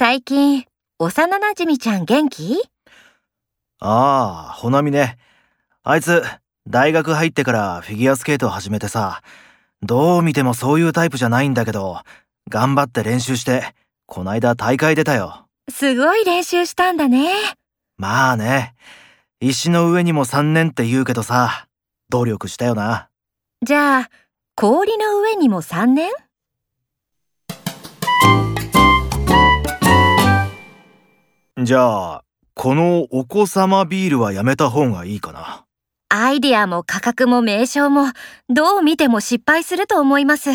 最近、幼馴染ちゃん元気？ああ、ほなみね。あいつ、大学入ってからフィギュアスケートを始めてさ、どう見てもそういうタイプじゃないんだけど、頑張って練習して、こないだ大会出たよ。すごい練習したんだね。まあね、石の上にも3年って言うけどさ、努力したよな。じゃあ、氷の上にも3年？じゃあ、このお子様ビールはやめた方がいいかな。アイディアも価格も名称も、どう見ても失敗すると思います。